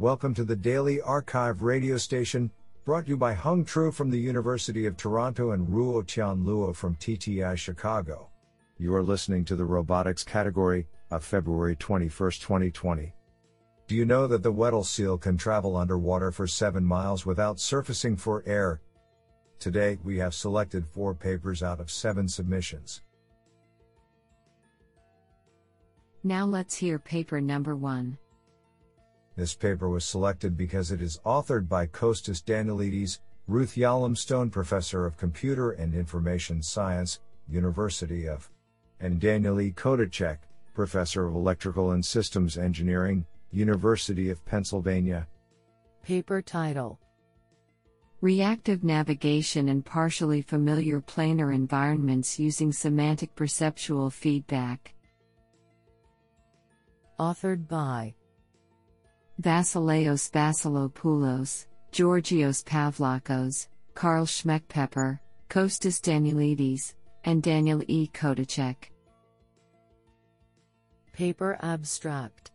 Welcome to the Daily Archive radio station, brought to you by Hung Tru from the University of Toronto and Ruo Tian Luo from TTI Chicago. You are listening to the robotics category of February 21, 2020. Do you know that the Weddell seal can travel underwater for 7 miles without surfacing for air? Today, we have selected 4 papers out of 7 submissions. Now let's hear paper number 1. This paper was selected because it is authored by Kostas Daniilidis, Ruth Yalom Stone Professor of Computer and Information Science, University of, and Daniel E. Koditschek, Professor of Electrical and Systems Engineering, University of Pennsylvania. Paper title Reactive Navigation in Partially Familiar Planar Environments Using Semantic Perceptual Feedback. Authored by Vasileios Vasilopoulos, Georgios Pavlakos, Karl Schmeckpeper, Kostas Daniilidis, and Daniel E. Koditschek. Paper Abstract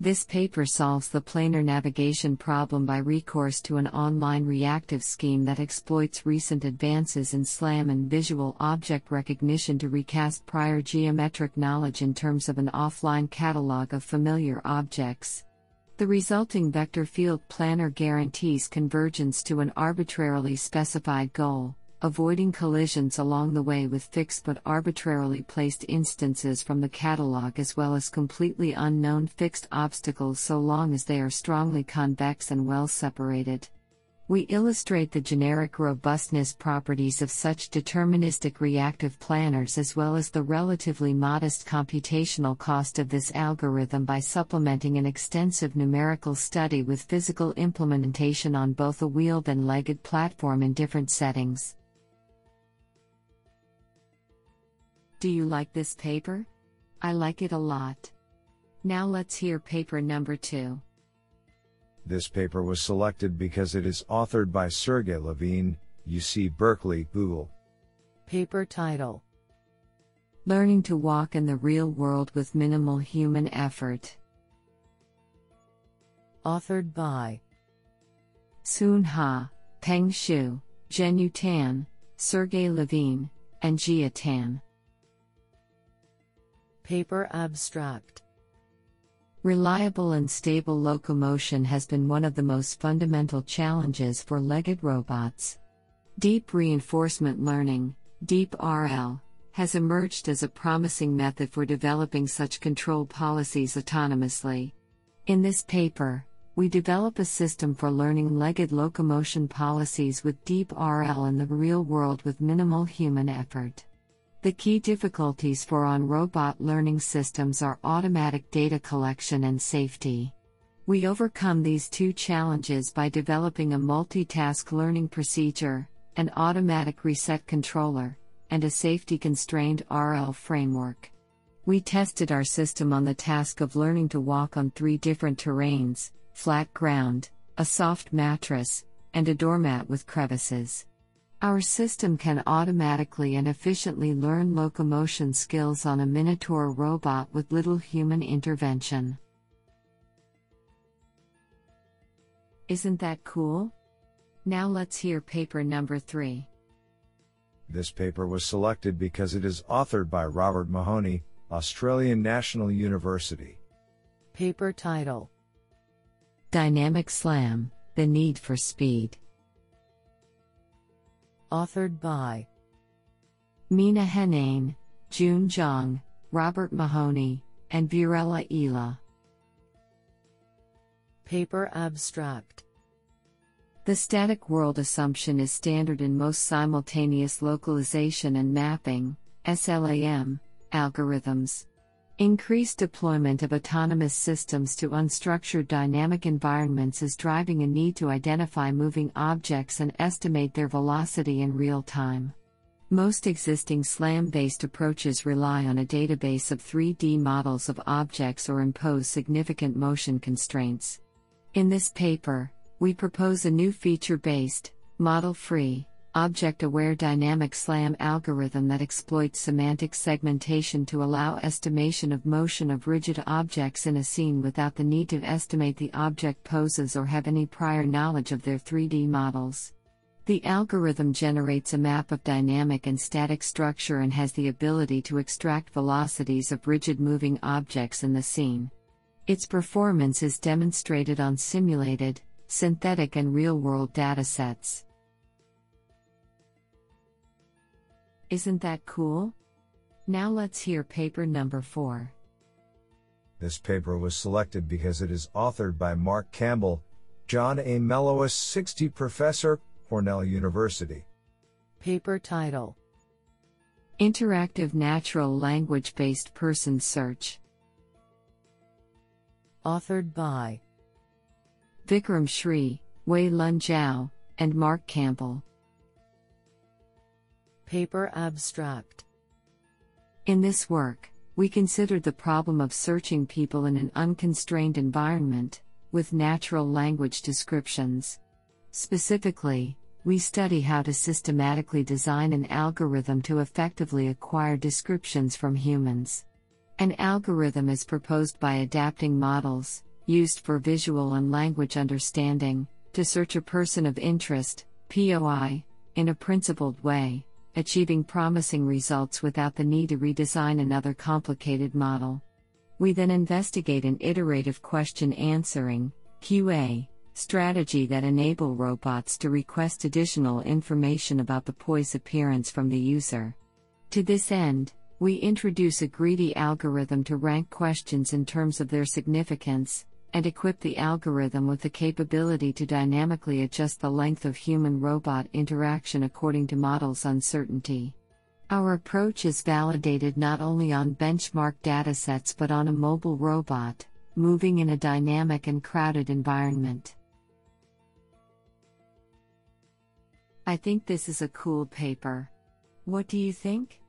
This paper solves the planar navigation problem by recourse to an online reactive scheme that exploits recent advances in SLAM and visual object recognition to recast prior geometric knowledge in terms of an offline catalog of familiar objects. The resulting vector field planner guarantees convergence to an arbitrarily specified goal, avoiding collisions along the way with fixed but arbitrarily placed instances from the catalog as well as completely unknown fixed obstacles so long as they are strongly convex and well separated. We illustrate the generic robustness properties of such deterministic reactive planners as well as the relatively modest computational cost of this algorithm by supplementing an extensive numerical study with physical implementation on both a wheeled and legged platform in different settings. Do you like this paper? I like it a lot. Now let's hear paper number 2. This paper was selected because it is authored by Sergey Levine, UC Berkeley, Google. Paper title Learning to Walk in the Real World with Minimal Human Effort. Authored by Sehoon Ha, Peng Xu, Zhenyu Tan, Sergey Levine, and Jie Tan. Paper Abstract Reliable and stable locomotion has been one of the most fundamental challenges for legged robots. Deep reinforcement learning, Deep RL, has emerged as a promising method for developing such control policies autonomously. In this paper, we develop a system for learning legged locomotion policies with Deep RL in the real world with minimal human effort. The key difficulties for on robot learning systems are automatic data collection and safety. We overcome these two challenges by developing a multitask learning procedure, an automatic reset controller, and a safety constrained RL framework. We tested our system on the task of learning to walk on three different terrains flat ground, a soft mattress, and a doormat with crevices. Our system can automatically and efficiently learn locomotion skills on a Minotaur robot with little human intervention. Isn't that cool? Now let's hear paper number 3. This paper was selected because it is authored by Robert Mahony, Australian National University. Paper title Dynamic Slam The Need for Speed. Authored by Mina Henein, Jun Zhang, Robert Mahony, and Viorela Ila. Paper Abstract The static world assumption is standard in most simultaneous localization and mapping SLAM, algorithms. Increased deployment of autonomous systems to unstructured dynamic environments is driving a need to identify moving objects and estimate their velocity in real time. Most existing SLAM based approaches rely on a database of 3D models of objects or impose significant motion constraints. In this paper, we propose a new feature based, model free, object aware dynamic SLAM algorithm that exploits semantic segmentation to allow estimation of motion of rigid objects in a scene without the need to estimate the object poses or have any prior knowledge of their 3D models. The algorithm generates a map of dynamic and static structure and has the ability to extract velocities of rigid moving objects in the scene. Its performance is demonstrated on simulated, synthetic, and real world datasets. Isn't that cool? Now let's hear paper number 4. This paper was selected because it is authored by Mark Campbell, John A. Mellowes 60 Professor, Cornell University. Paper title Interactive Natural Language Based Person Search. Authored by Vikram Shree, Wei Lun Zhao, and Mark Campbell. Paper Abstract In this work, we considered the problem of searching people in an unconstrained environment, with natural language descriptions. Specifically, we study how to systematically design an algorithm to effectively acquire descriptions from humans. An algorithm is proposed by adapting models, used for visual and language understanding, to search a person of interest, POI, in a principled way achieving promising results without the need to redesign another complicated model. We then investigate an iterative question answering QA strategy that enable robots to request additional information about the poise appearance from the user. To this end, we introduce a greedy algorithm to rank questions in terms of their significance, and equip the algorithm with the capability to dynamically adjust the length of human robot interaction according to model's uncertainty. Our approach is validated not only on benchmark datasets but on a mobile robot, moving in a dynamic and crowded environment. I think this is a cool paper. What do you think?